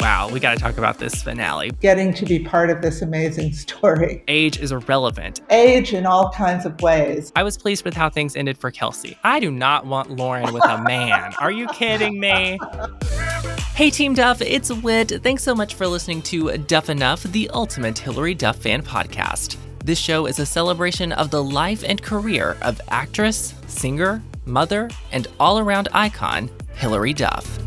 Wow, we got to talk about this finale. Getting to be part of this amazing story. Age is irrelevant. Age in all kinds of ways. I was pleased with how things ended for Kelsey. I do not want Lauren with a man. Are you kidding me? Hey, Team Duff, it's Whit. Thanks so much for listening to Duff Enough, the ultimate Hilary Duff fan podcast. This show is a celebration of the life and career of actress, singer, mother, and all around icon, Hilary Duff.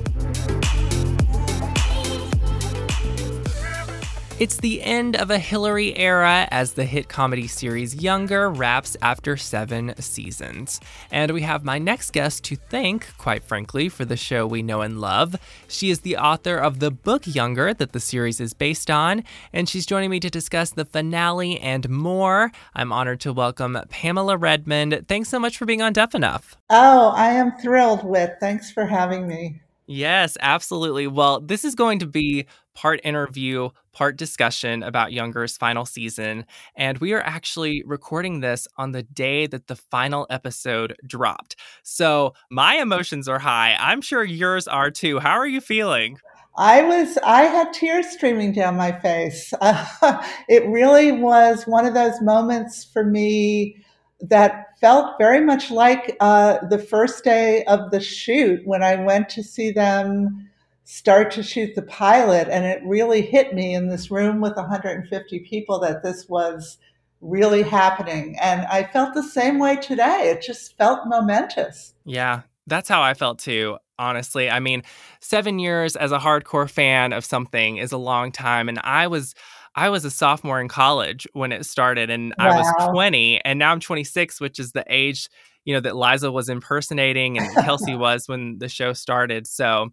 It's the end of a Hilary era as the hit comedy series Younger wraps after seven seasons. And we have my next guest to thank, quite frankly, for the show we know and love. She is the author of the book Younger that the series is based on, and she's joining me to discuss the finale and more. I'm honored to welcome Pamela Redmond. Thanks so much for being on Duff Enough. Oh, I am thrilled with. Thanks for having me. Yes, absolutely. Well, this is going to be part interview, part discussion about Younger's final season. And we are actually recording this on the day that the final episode dropped. So my emotions are high. I'm sure yours are too. How are you feeling? I was, I had tears streaming down my face. Uh, it really was one of those moments for me that felt very much like uh, the first day of the shoot when I went to see them start to shoot the pilot. And it really hit me in this room with 150 people that this was really happening. And I felt the same way today. It just felt momentous. Yeah, that's how I felt too honestly. I mean, seven years as a hardcore fan of something is a long time. And I was I was a sophomore in college when it started, and wow. I was 20, and now I'm 26, which is the age you know that Liza was impersonating and Kelsey was when the show started. So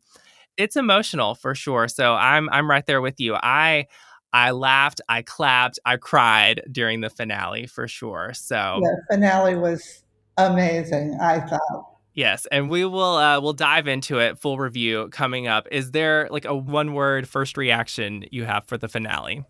it's emotional for sure. So I'm I'm right there with you. I I laughed, I clapped, I cried during the finale for sure. So the finale was amazing. I thought. Yes, and we will uh, we'll dive into it. Full review coming up. Is there like a one word first reaction you have for the finale?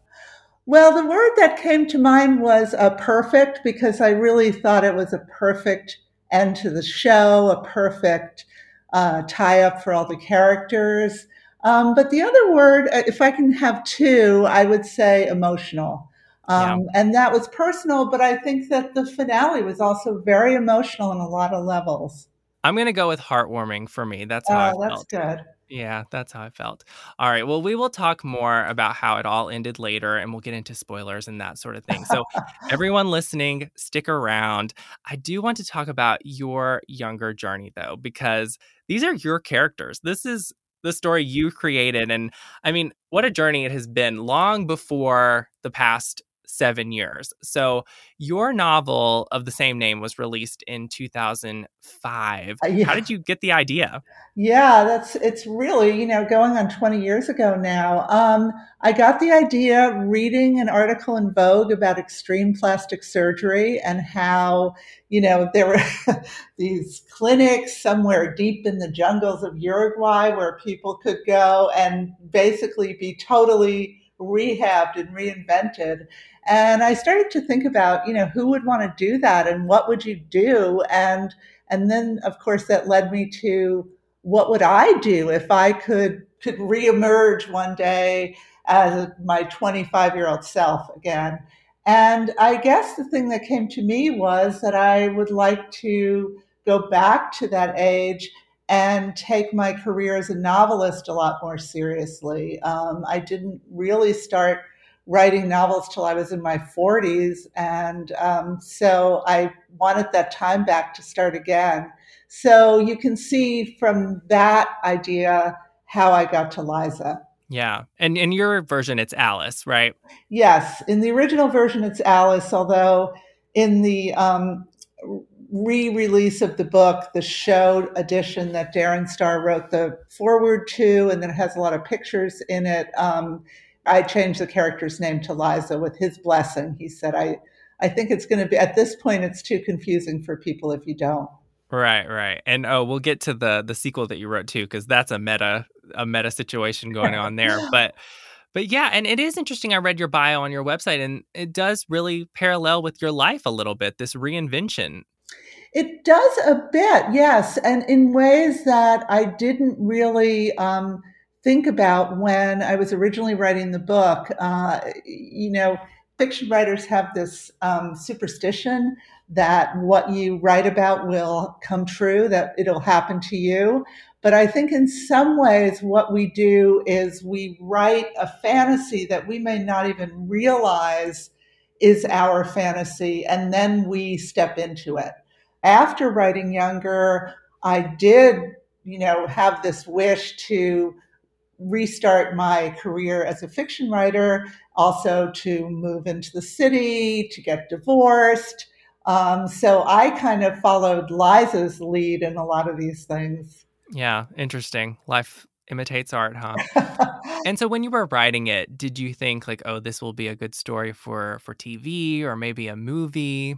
Well, the word that came to mind was a uh, perfect because I really thought it was a perfect end to the show, a perfect uh, tie up for all the characters. Um, but the other word, uh, if I can have two, I would say emotional. Um, yeah. And that was personal, but I think that the finale was also very emotional on a lot of levels. I'm going to go with heartwarming for me. That's how oh, I felt. That's good. Yeah, that's how I felt. All right. Well, we will talk more about how it all ended later and we'll get into spoilers and that sort of thing. So, everyone listening, stick around. I do want to talk about your younger journey, though, because these are your characters. This is the story you created. And I mean, what a journey it has been long before the past seven years. So your novel of the same name was released in 2005. Uh, yeah. How did you get the idea? Yeah, that's it's really you know going on 20 years ago now. Um, I got the idea reading an article in Vogue about extreme plastic surgery and how you know there were these clinics somewhere deep in the jungles of Uruguay where people could go and basically be totally rehabbed and reinvented and I started to think about, you know, who would want to do that and what would you do? And and then of course that led me to what would I do if I could could reemerge one day as my 25 year old self again. And I guess the thing that came to me was that I would like to go back to that age and take my career as a novelist a lot more seriously. Um, I didn't really start writing novels till I was in my 40s. And um, so I wanted that time back to start again. So you can see from that idea how I got to Liza. Yeah. And in your version, it's Alice, right? Yes. In the original version, it's Alice, although in the um, re release of the book, the show edition that Darren Star wrote the foreword to, and then it has a lot of pictures in it. Um, I changed the character's name to Liza with his blessing. He said, I, I think it's going to be, at this point, it's too confusing for people if you don't. Right, right. And oh, we'll get to the the sequel that you wrote too cuz that's a meta a meta situation going on there. But but yeah, and it is interesting I read your bio on your website and it does really parallel with your life a little bit this reinvention. It does a bit. Yes, and in ways that I didn't really um think about when I was originally writing the book. Uh, you know, fiction writers have this um, superstition that what you write about will come true, that it'll happen to you. But I think in some ways, what we do is we write a fantasy that we may not even realize is our fantasy, and then we step into it. After writing Younger, I did, you know, have this wish to restart my career as a fiction writer, also to move into the city, to get divorced. Um, so I kind of followed Liza's lead in a lot of these things. Yeah, interesting. Life imitates art, huh? and so when you were writing it, did you think like, oh, this will be a good story for for TV or maybe a movie?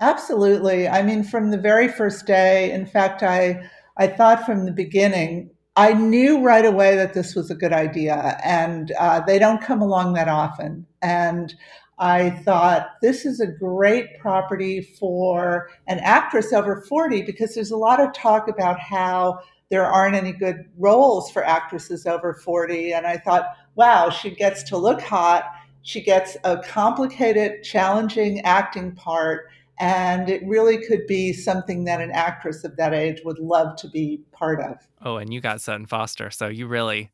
Absolutely. I mean, from the very first day, in fact, I I thought from the beginning, I knew right away that this was a good idea, and uh, they don't come along that often. And I thought this is a great property for an actress over 40 because there's a lot of talk about how there aren't any good roles for actresses over 40. And I thought, wow, she gets to look hot. She gets a complicated, challenging acting part. And it really could be something that an actress of that age would love to be part of. Oh, and you got Sutton Foster. So you really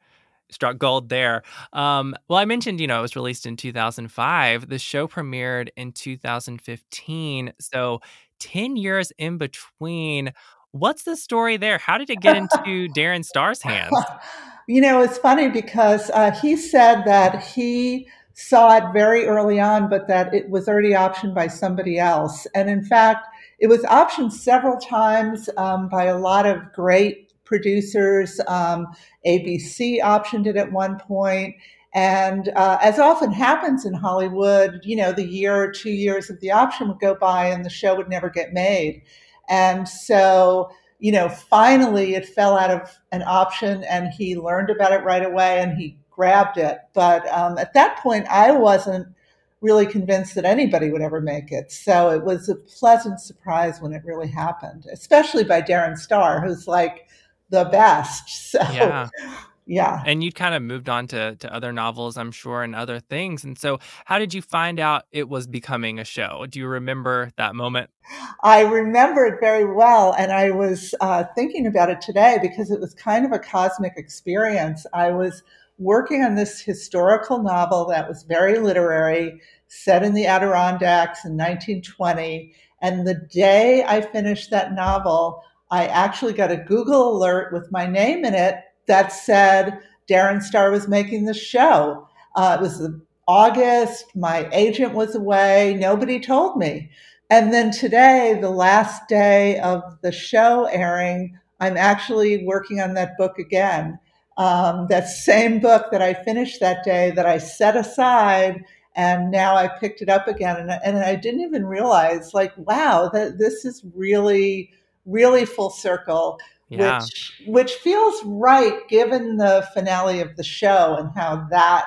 struck gold there. Um, well, I mentioned, you know, it was released in 2005. The show premiered in 2015. So 10 years in between. What's the story there? How did it get into Darren Star's hands? you know, it's funny because uh, he said that he saw it very early on, but that it was already optioned by somebody else. And in fact, it was optioned several times um, by a lot of great producers. Um, ABC optioned it at one point. And uh, as often happens in Hollywood, you know, the year or two years of the option would go by and the show would never get made. And so, you know, finally it fell out of an option and he learned about it right away and he grabbed it. But um, at that point, I wasn't really convinced that anybody would ever make it. So it was a pleasant surprise when it really happened, especially by Darren Star, who's like the best. So yeah. Yeah. And you'd kind of moved on to, to other novels, I'm sure, and other things. And so, how did you find out it was becoming a show? Do you remember that moment? I remember it very well. And I was uh, thinking about it today because it was kind of a cosmic experience. I was working on this historical novel that was very literary, set in the Adirondacks in 1920. And the day I finished that novel, I actually got a Google alert with my name in it that said Darren Star was making the show. Uh, it was August. My agent was away. Nobody told me. And then today, the last day of the show airing, I'm actually working on that book again. Um, that same book that I finished that day that I set aside, and now I picked it up again. And, and I didn't even realize, like, wow, that this is really, really full circle yeah. which which feels right given the finale of the show and how that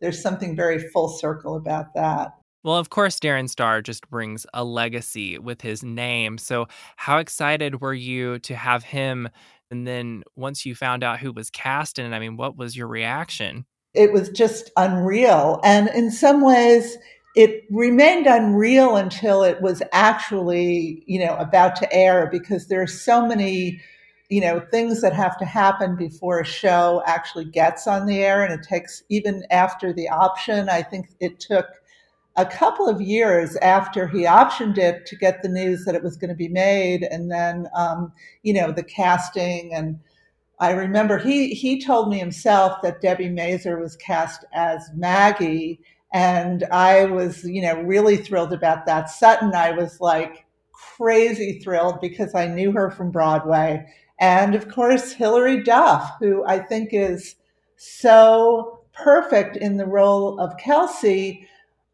there's something very full circle about that. Well, of course, Darren Star just brings a legacy with his name. So, how excited were you to have him? And then once you found out who was cast in it, I mean, what was your reaction? It was just unreal. And in some ways, it remained unreal until it was actually, you know, about to air because there are so many you know things that have to happen before a show actually gets on the air and it takes even after the option i think it took a couple of years after he optioned it to get the news that it was going to be made and then um, you know the casting and i remember he he told me himself that debi mazar was cast as maggie and i was you know really thrilled about that sutton i was like crazy thrilled because i knew her from broadway and of course, Hilary Duff, who I think is so perfect in the role of Kelsey.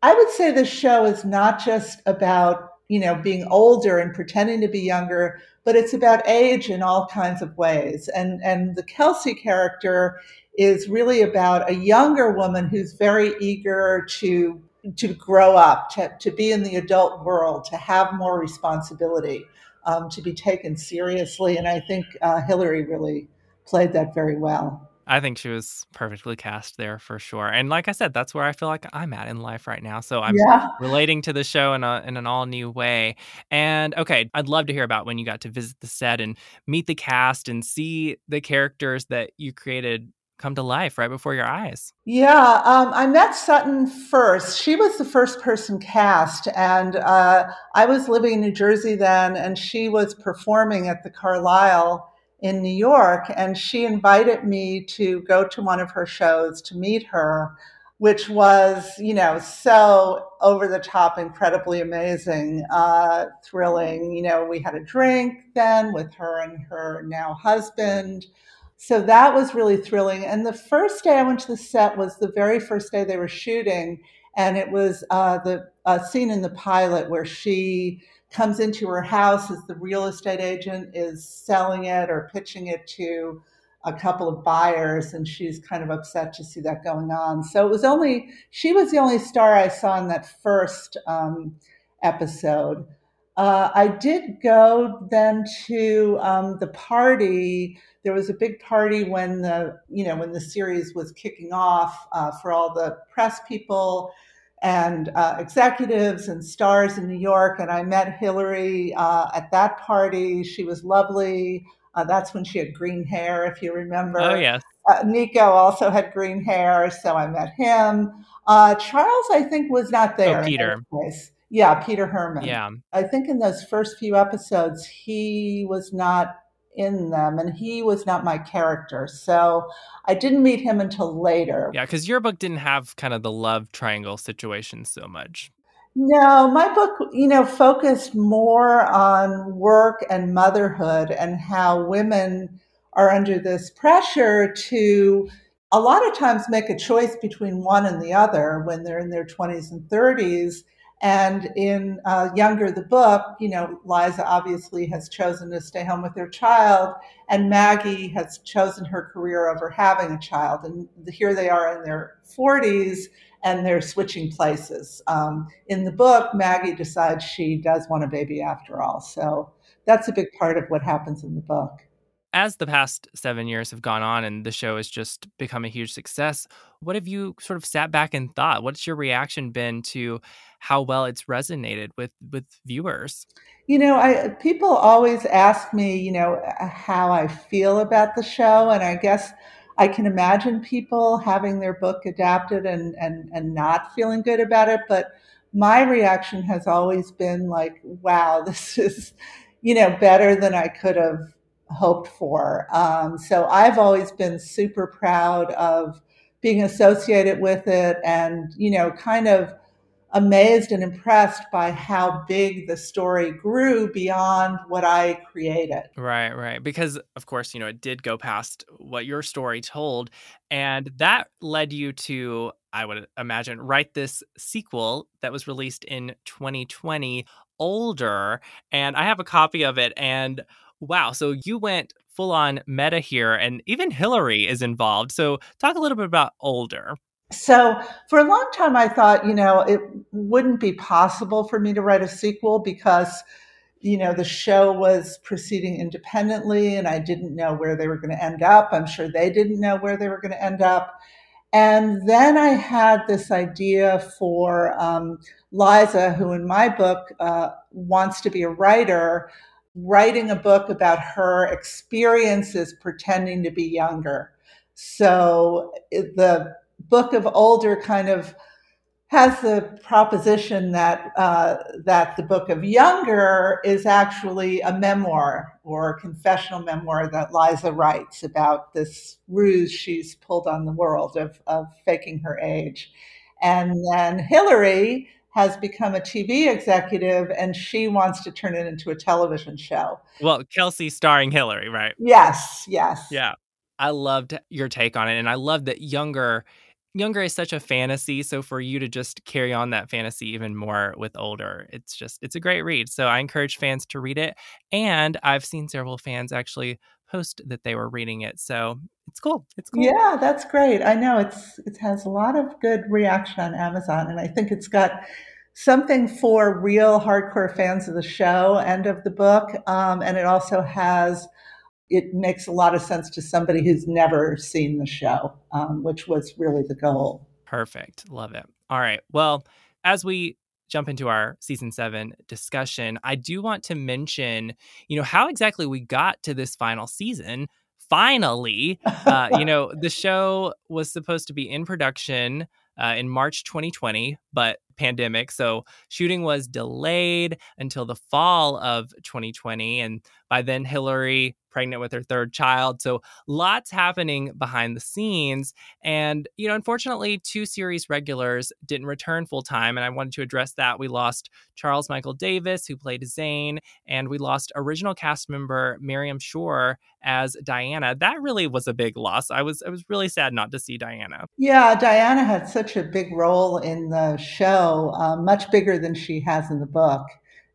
I would say this show is not just about, you know, being older and pretending to be younger, but it's about age in all kinds of ways. And and the Kelsey character is really about a younger woman who's very eager to to grow up, to, to be in the adult world, to have more responsibility um, to be taken seriously. And I think uh, Hilary really played that very well. I think she was perfectly cast there for sure. And like I said, that's where I feel like I'm at in life right now. So I'm Yeah. relating to the show in a in an all new way. And okay, I'd love to hear about when you got to visit the set and meet the cast and see the characters that you created come to life right before your eyes. Yeah, um, I met Sutton first. She was the first person cast, and uh, I was living in New Jersey then, and she was performing at the Carlyle in New York, and she invited me to go to one of her shows to meet her, which was, you know, so over the top, incredibly amazing, uh, thrilling. You know, we had a drink then with her and her now husband so that was really thrilling. And the first day I went to the set was the very first day they were shooting, and it was uh, the uh, scene in the pilot where she comes into her house as the real estate agent is selling it or pitching it to a couple of buyers, and she's kind of upset to see that going on. So it was only she was the only star I saw in that first um, episode. Uh, I did go then to um, the party there was a big party when the you know when the series was kicking off uh, for all the press people and uh, executives and stars in New York, and I met Hilary uh, at that party. She was lovely. Uh, that's when she had green hair, if you remember. Oh yes. Uh, Nico also had green hair, so I met him. Uh, Charles, I think, was not there. Oh, Peter. Yeah, Peter Herman. Yeah. I think in those first few episodes, he was not in them and he was not my character. So i didn't meet him until later. Yeah because your book didn't have kind of the love triangle situation so much. No my book you know focused more on work and motherhood and how women are under this pressure to a lot of times make a choice between one and the other when they're in their 20s and 30s and in uh, Younger, the book, you know, Liza obviously has chosen to stay home with her child, and Maggie has chosen her career over having a child. And here they are in their 40s and they're switching places. Um, in the book, Maggie decides she does want a baby after all. So that's a big part of what happens in the book as the past seven years have gone on and the show has just become a huge success, what have you sort of sat back and thought? What's your reaction been to how well it's resonated with with viewers? You know, I people always ask me, you know, how I feel about the show, and I guess I can imagine people having their book adapted and and and not feeling good about it, but my reaction has always been like, wow, this is, you know, better than I could have hoped for. Um, so I've always been super proud of being associated with it and, you know, kind of amazed and impressed by how big the story grew beyond what I created. Right, right. Because, of course, you know, it did go past what your story told. And that led you to, I would imagine, write this sequel that was released in 2020, Older. And I have a copy of it. And Wow. So you went full on meta here, and even Hilary is involved. So talk a little bit about Older. So for a long time, I thought, you know, it wouldn't be possible for me to write a sequel because, you know, the show was proceeding independently and I didn't know where they were going to end up. I'm sure they didn't know where they were going to end up. And then I had this idea for um, Liza, who in my book uh, wants to be a writer writing a book about her experiences pretending to be younger. So the book of older kind of has the proposition that uh, that the book of younger is actually a memoir or a confessional memoir that Liza writes about this ruse she's pulled on the world of, of faking her age. And then Hilary has become a TV executive and she wants to turn it into a television show. Well, Kelsey starring Hilary, right? Yes, yes. Yeah. I loved your take on it and I love that younger younger is such a fantasy so for you to just carry on that fantasy even more with older it's just it's a great read. So i encourage fans to read it and i've seen several fans actually post that they were reading it so it's cool it's cool. Yeah that's great. I know it's it has a lot of good reaction on amazon and i think it's got something for real hardcore fans of the show and of the book um, and it also has it makes a lot of sense to somebody who's never seen the show, um, which was really the goal. Perfect. Love it. All right. Well, as we jump into our season seven discussion, I do want to mention, you know, how exactly we got to this final season. Finally, uh, you know, the show was supposed to be in production uh, in March 2020, but pandemic. So shooting was delayed until the fall of 2020. And by then, Hilary pregnant with her third child. So lots happening behind the scenes. And, you know, unfortunately, two series regulars didn't return full time. And I wanted to address that. We lost Charles Michael Davis, who played Zane, and we lost original cast member Miriam Shore as Diana. That really was a big loss. I was I was really sad not to see Diana. Yeah, Diana had such a big role in the show, um, much bigger than she has in the book.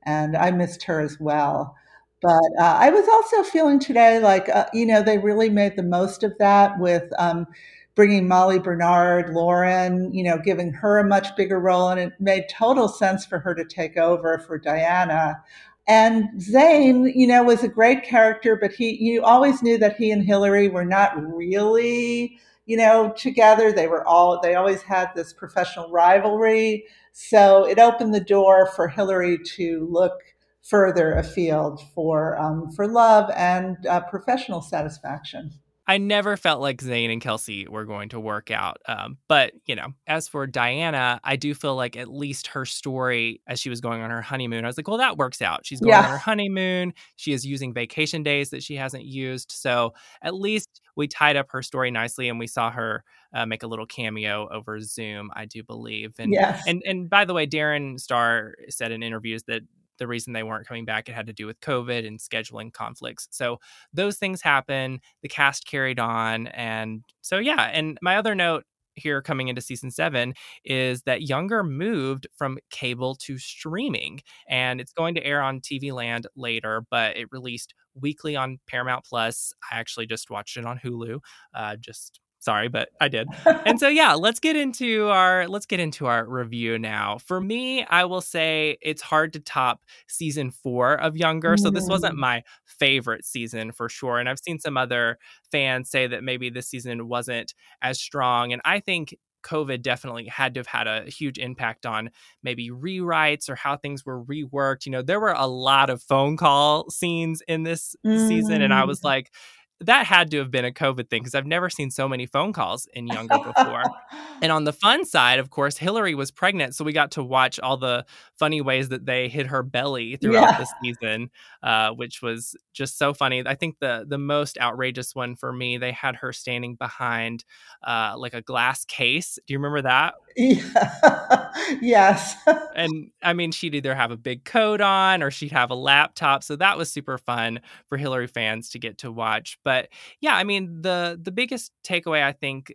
And I missed her as well. But uh, I was also feeling today like, uh, you know, they really made the most of that with um, bringing Molly Bernard, Lauren, you know, giving her a much bigger role. And it made total sense for her to take over for Diana. And Zane, you know, was a great character, but he, you always knew that he and Hilary were not really, you know, together. They were all, they always had this professional rivalry. So it opened the door for Hilary to look further afield for um, for love and uh, professional satisfaction. I never felt like Zane and Kelsey were going to work out. Um, but, you know, as for Diana, I do feel like at least her story as she was going on her honeymoon, I was like, well, that works out. She's going yeah. on her honeymoon. She is using vacation days that she hasn't used. So at least we tied up her story nicely and we saw her uh, make a little cameo over Zoom, I do believe. And, yes. and, and by the way, Darren Star said in interviews that the reason they weren't coming back it had to do with covid and scheduling conflicts so those things happen the cast carried on and so yeah and my other note here coming into season seven is that Younger moved from cable to streaming, and it's going to air on TV Land later, but it released weekly on Paramount Plus. I actually just watched it on Hulu, uh, just sorry but i did and so yeah let's get into our let's get into our review now for me i will say it's hard to top season four of younger so this wasn't mm. my favorite season for sure and i've seen some other fans say that maybe this season wasn't as strong and i think COVID definitely had to have had a huge impact on maybe rewrites or how things were reworked. You know, there were a lot of phone call scenes in this mm. season, and I was mm. like, that had to have been a COVID thing because I've never seen so many phone calls in Younger before. and on the fun side, of course, Hilary was pregnant, so we got to watch all the funny ways that they hid her belly throughout yeah. the season, uh, which was just so funny. I think the the most outrageous one for me, they had her standing behind uh, like a glass case. Do you remember that? Yeah. yes. and I mean, she'd either have a big coat on or she'd have a laptop. So that was super fun for Hilary fans to get to watch. But yeah, I mean, the the biggest takeaway I think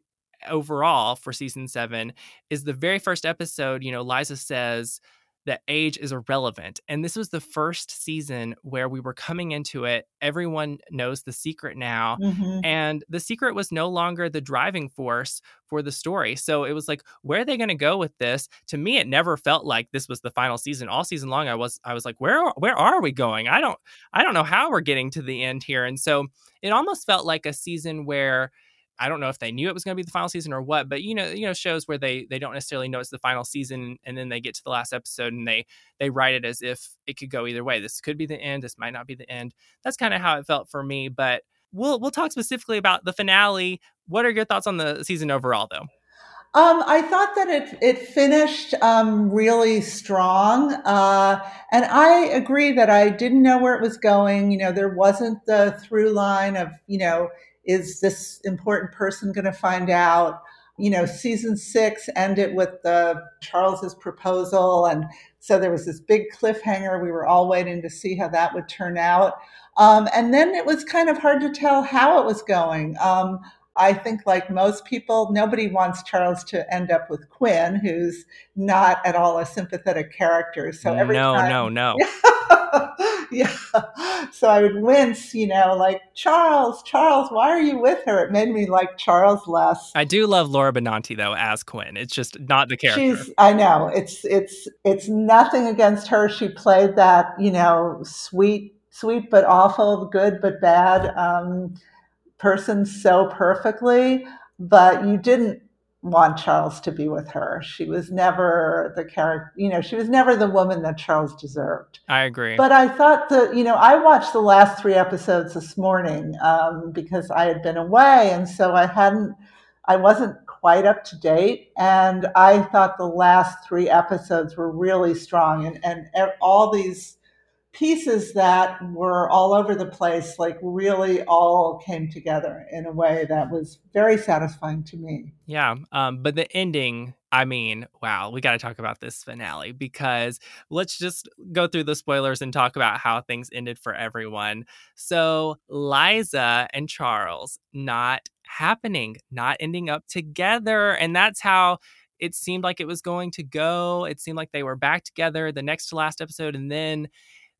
overall for season seven is the very first episode. You know, Liza says that age is irrelevant. And this was the first season where we were coming into it. Everyone knows the secret now. Mm-hmm. And the secret was no longer the driving force for the story. So it was like, where are they going to go with this? To me, it never felt like this was the final season. All season long, I was I was like, where where are we going? I don't I don't know how we're getting to the end here. And so it almost felt like a season where I don't know if they knew it was going to be the final season or what, but you know, you know, shows where they they don't necessarily know it's the final season, and then they get to the last episode and they they write it as if it could go either way. This could be the end. This might not be the end. That's kind of how it felt for me. But we'll we'll talk specifically about the finale. What are your thoughts on the season overall, though? Um, I thought that it it finished um, really strong, uh, and I agree that I didn't know where it was going. You know, there wasn't the through line of you know is this important person going to find out? You know, season six ended with the Charles's proposal, and so there was this big cliffhanger. We were all waiting to see how that would turn out, um, and then it was kind of hard to tell how it was going. Um, I think, like most people, nobody wants Charles to end up with Quinn, who's not at all a sympathetic character. So every no, time, no, no, yeah. So I would wince, you know, like Charles, Charles, why are you with her? It made me like Charles less. I do love Laura Benanti though as Quinn. It's just not the character. She's, I know it's it's it's nothing against her. She played that, you know, sweet sweet but awful, good but bad um, person so perfectly, but you didn't want Charles to be with her. She was never the character, you know, she was never the woman that Charles deserved. I agree. But I thought that, you know, I watched the last three episodes this morning um, because I had been away. And so I hadn't, I wasn't quite up to date. And I thought the last three episodes were really strong. And, and all these, pieces that were all over the place, like really all came together in a way that was very satisfying to me. Yeah. Um, but the ending, I mean, wow, we got to talk about this finale because let's just go through the spoilers and talk about how things ended for everyone. So, Liza and Charles not happening, not ending up together. And that's how it seemed like it was going to go. It seemed like they were back together the next to last episode. And then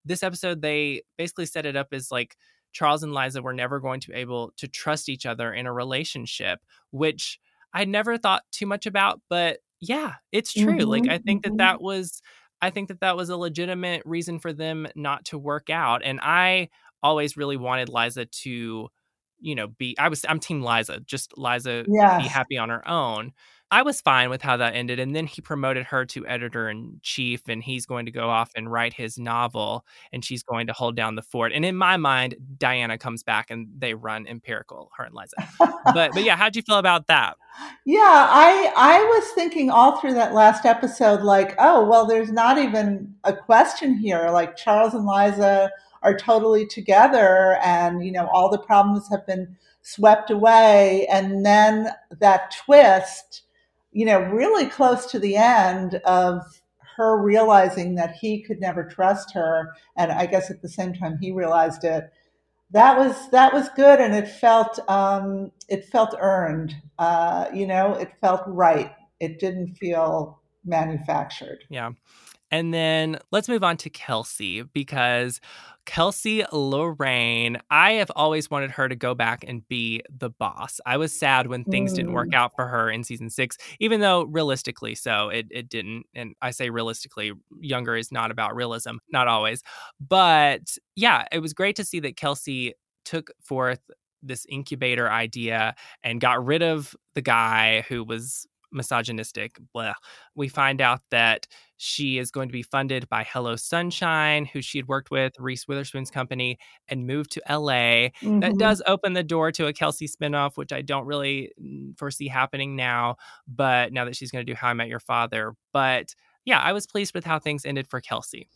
this episode they basically set it up as like Charles and Liza were never going to be able to trust each other in a relationship, which I never thought too much about, but yeah, it's true. Mm-hmm, like I think mm-hmm. that that was I think that that was a legitimate reason for them not to work out and I always really wanted Liza to you know be I was I'm team Liza, just Liza yes. be happy on her own. I was fine with how that ended. And then he promoted her to editor in chief, and he's going to go off and write his novel, and she's going to hold down the fort. And in my mind, Diana comes back and they run Empirical, her and Liza. but but yeah, how'd you feel about that? Yeah, I I was thinking all through that last episode, like, oh well, there's not even a question here. Like Charles and Liza are totally together, and you know all the problems have been swept away, and then that twist you know, really close to the end of her realizing that he could never trust her, and I guess at the same time he realized it. That was that was good, and it felt um, it felt earned. Uh, you know, it felt right. It didn't feel manufactured. Yeah. And then let's move on to Kelsey because Kelsey Lorraine, I have always wanted her to go back and be the boss. I was sad when things mm. didn't work mm. out for her in season six, even though realistically, so it, it didn't. And I say realistically, younger is not about realism, not always. But yeah, it was great to see that Kelsey took forth this incubator idea and got rid of the guy who was misogynistic. Blah. We find out that she is going to be funded by Hello Sunshine, who she had worked with, Reese Witherspoon's company, and moved to LA. Mm-hmm. That does open the door to a Kelsey spinoff, which I don't really mm, foresee happening now. But now that she's going to do How I Met Your Father. But yeah, I was pleased with how things ended for Kelsey.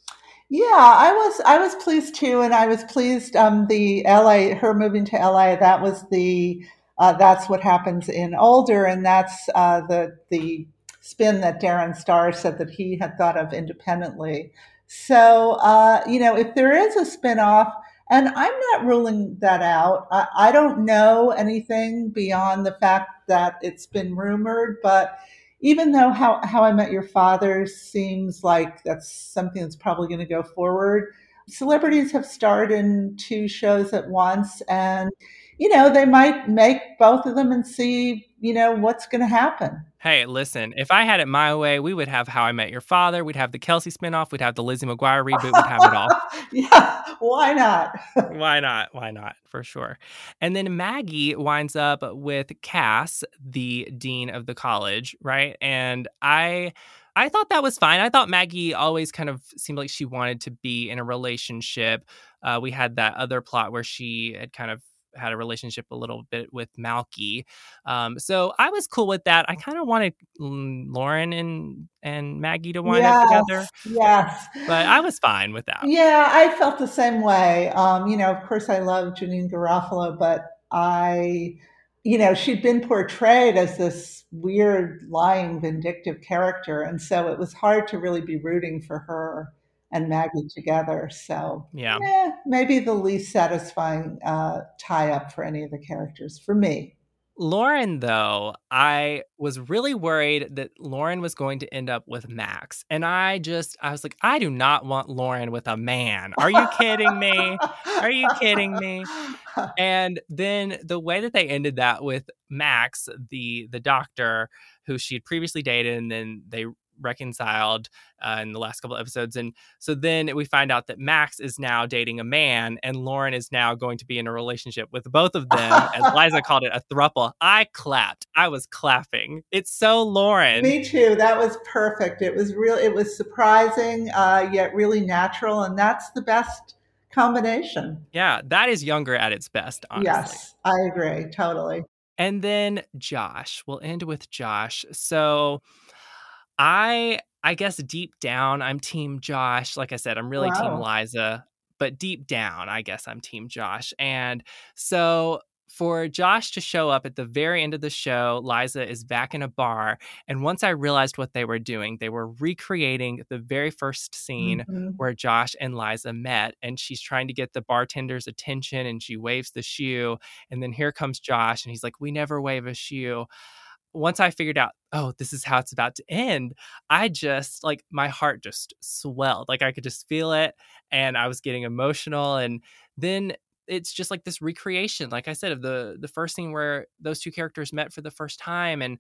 Yeah, I was I was pleased too, and I was pleased um the LA her moving to LA that was the uh, that's what happens in older, and that's uh, the the spin that Darren Star said that he had thought of independently. So uh, you know, if there is a spinoff, and I'm not ruling that out. I, I don't know anything beyond the fact that it's been rumored, but even though how, how I Met Your Father seems like that's something that's probably going to go forward, celebrities have starred in two shows at once, and you know, they might make both of them and see, you know, what's going to happen. Hey, listen, if I had it my way, we would have How I Met Your Father, we'd have the Kelsey spinoff, we'd have the Lizzie McGuire reboot, we'd have it all. yeah, why not? why not? Why not? For sure. And then Maggie winds up with Cass, the dean of the college, right? And I I thought that was fine. I thought Maggie always kind of seemed like she wanted to be in a relationship. Uh, we had that other plot where she had kind of had a relationship a little bit with Malky. Um, so I was cool with that. I kind of wanted Lauren and and Maggie to wind yes, up together. Yes, but I was fine with that. Yeah, I felt the same way. Um, you know, of course, I love Janeane Garofalo, but I, you know, she'd been portrayed as this weird, lying, vindictive character, and so it was hard to really be rooting for her and Maggie together. So yeah, eh, maybe the least satisfying uh, tie up for any of the characters for me. Lauren, though, I was really worried that Lauren was going to end up with Max. And I just, I was like, I do not want Lauren with a man. Are you kidding me? Are you kidding me? And then the way that they ended that with Max, the the doctor who she had previously dated, and then they reconciled uh, in the last couple episodes. And so then we find out that Max is now dating a man and Lauren is now going to be in a relationship with both of them. As Liza called it, a thruple. I clapped. I was clapping. It's so Lauren. Me too. That was perfect. It was real. It was surprising, uh, yet really natural. And that's the best combination. Yeah, that is younger at its best, honestly. Yes, I agree. Totally. And then Josh. We'll end with Josh. So I I guess deep down I'm team Josh. Like I said, I'm really wow. team Liza, but deep down I guess I'm team Josh. And so for Josh to show up at the very end of the show, Liza is back in a bar. And once I realized what they were doing, they were recreating the very first scene mm-hmm. where Josh and Liza met. And she's trying to get the bartender's attention and she waves the shoe. And then here comes Josh and he's like, We never wave a shoe once I figured out, oh, this is how it's about to end, I just like my heart just swelled. Like I could just feel it and I was getting emotional. And then it's just like this recreation, like I said, of the the first scene where those two characters met for the first time and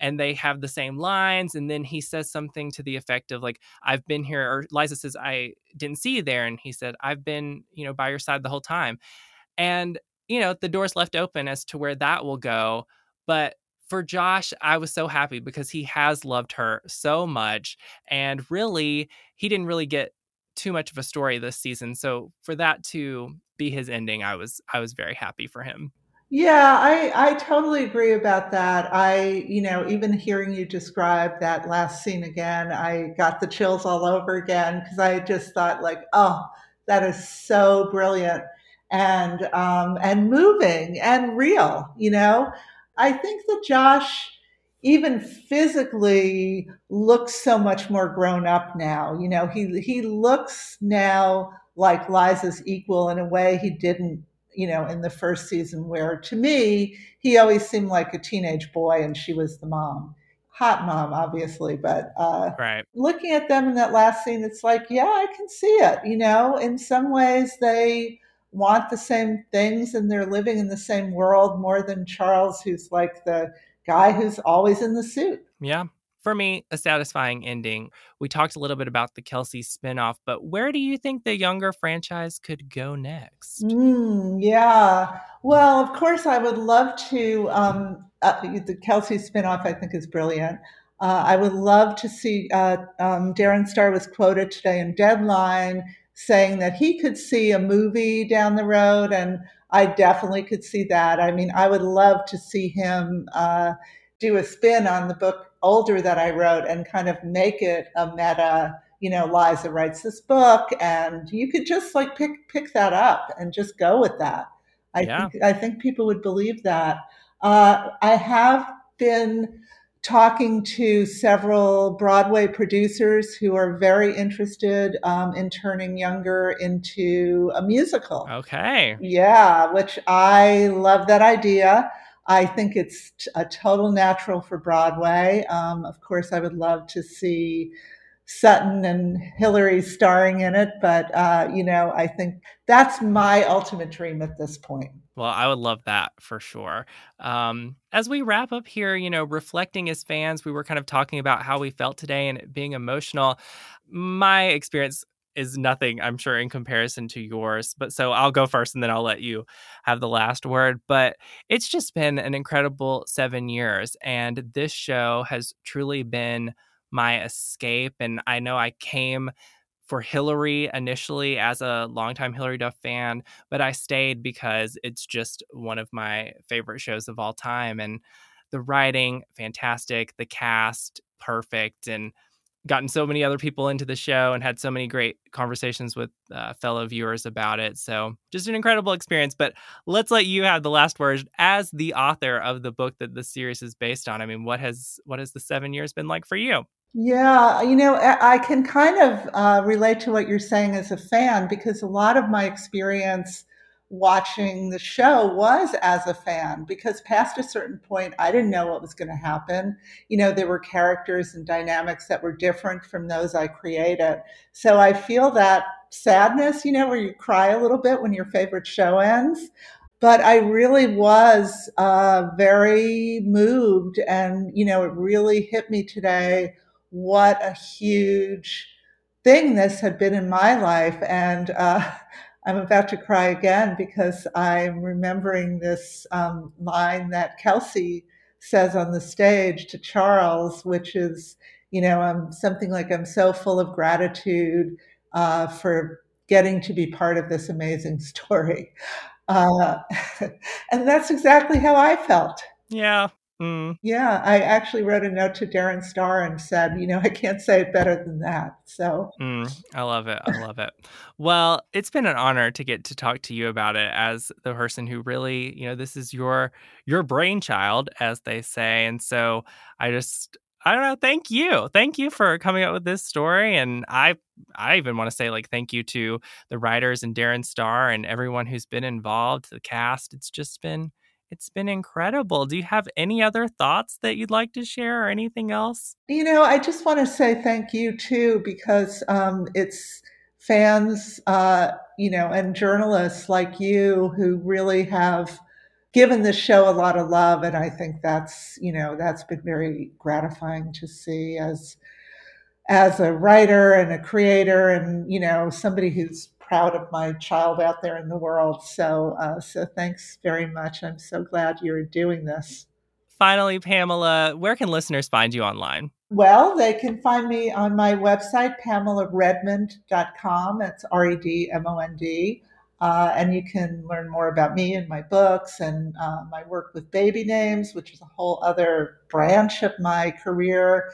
and they have the same lines and then he says something to the effect of like i've been here or liza says i didn't see you there and he said i've been you know by your side the whole time and you know the door's left open as to where that will go but for Josh, I was so happy because he has loved her so much. And really, he didn't really get too much of a story this season. So for that to be his ending, I was I was very happy for him. Yeah, I, I totally agree about that. I, you know, even hearing you describe that last scene again, I got the chills all over again because I just thought like, oh, that is so brilliant and um, and moving and real, you know. I think that Josh, even physically, looks so much more grown up now. You know, he he looks now like Liza's equal in a way he didn't, you know, in the first season. Where to me, he always seemed like a teenage boy, and she was the mom hot mom, obviously, but uh, right. looking at them in that last scene, it's like, yeah, I can see it. You know, in some ways, they want the same things and they're living in the same world more than Charles, who's like the guy who's always in the suit. Yeah. For me, a satisfying ending. We talked a little bit about the Kelsey spinoff, but where do you think the younger franchise could go next? Mm, yeah. Well, of course, I would love to. Um, uh, the Kelsey spinoff, I think, is brilliant. Uh, I would love to see. Uh, um, Darren Star was quoted today in Deadline saying that he could see a movie down the road, and I definitely could see that. I mean, I would love to see him uh, do a spin on the book Older that I wrote and kind of make it a meta. You know, Liza writes this book, and you could just like pick pick that up and just go with that. I yeah. think I think people would believe that. Uh, I have been talking to several Broadway producers who are very interested um, in turning Younger into a musical. Okay. Yeah, which I love that idea. I think it's a total natural for Broadway. Um, of course, I would love to see Sutton and Hilary starring in it, but uh, you know, I think that's my ultimate dream at this point. Well, I would love that for sure. Um, as we wrap up here, you know, reflecting as fans, we were kind of talking about how we felt today and being emotional. My experience is nothing, I'm sure, in comparison to yours. But so I'll go first and then I'll let you have the last word. But it's just been an incredible seven years. And this show has truly been my escape. And I know I came for Hilary initially as a longtime Hilary Duff fan, but I stayed because it's just one of my favorite shows of all time. And the writing, fantastic. The cast, perfect. And gotten so many other people into the show and had so many great conversations with uh, fellow viewers about it. So just an incredible experience. But let's let you have the last word as the author of the book that the series is based on. I mean, what has what has the seven years been like for you? Yeah, you know, I can kind of uh, relate to what you're saying as a fan because a lot of my experience watching the show was as a fan because past a certain point I didn't know what was going to happen. You know, there were characters and dynamics that were different from those I created. So I feel that sadness, you know, where you cry a little bit when your favorite show ends. But I really was uh, very moved, and you know, it really hit me today what a huge thing this had been in my life. And uh, I'm about to cry again because I'm remembering this um, line that Kelsey says on the stage to Charles, which is, you know, I'm something like, I'm so full of gratitude uh, for getting to be part of this amazing story. Uh, and that's exactly how I felt. Yeah. Mm. Yeah, I actually wrote a note to Darren Star and said, you know, I can't say it better than that. So mm, I love it. I love it. Well, it's been an honor to get to talk to you about it as the person who really, you know, this is your your brainchild, as they say. And so I just I don't know. Thank you. Thank you for coming up with this story. And I I even want to say like thank you to the writers and Darren Star and everyone who's been involved, the cast. It's just been it's been incredible. Do you have any other thoughts that you'd like to share or anything else? You know, I just want to say thank you too, because um, it's fans, uh, you know, and journalists like you who really have given the show a lot of love. And I think that's, you know, that's been very gratifying to see as as a writer and a creator and, you know, somebody who's proud of my child out there in the world. So, uh, so thanks very much. I'm so glad you're doing this. Finally, Pamela, where can listeners find you online? Well, they can find me on my website, pamelaredmond.com. It's R E D M O N D. Uh, and you can learn more about me and my books and uh, my work with baby names, which is a whole other branch of my career.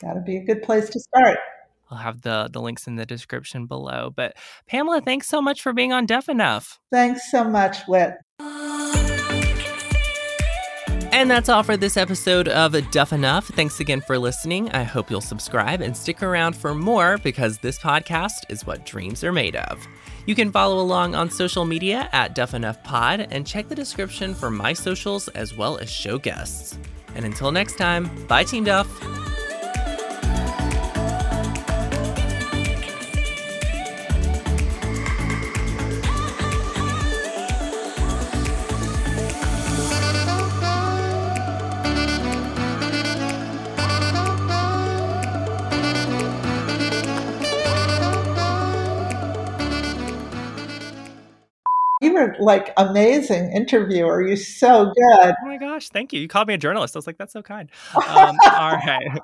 That'd be a good place to start. I'll have the the links in the description below. But Pamela, thanks so much for being on Deaf Enough. Thanks so much, Whit. And that's all for this episode of Deaf Enough. Thanks again for listening. I hope you'll subscribe and stick around for more because this podcast is what dreams are made of. You can follow along on social media at Deaf Enough Pod and check the description for my socials as well as show guests. And until next time, bye, Team Duff. Like amazing interviewer. You're so good. Oh my gosh, thank you. You called me a journalist. I was like, that's so kind. Um, all right.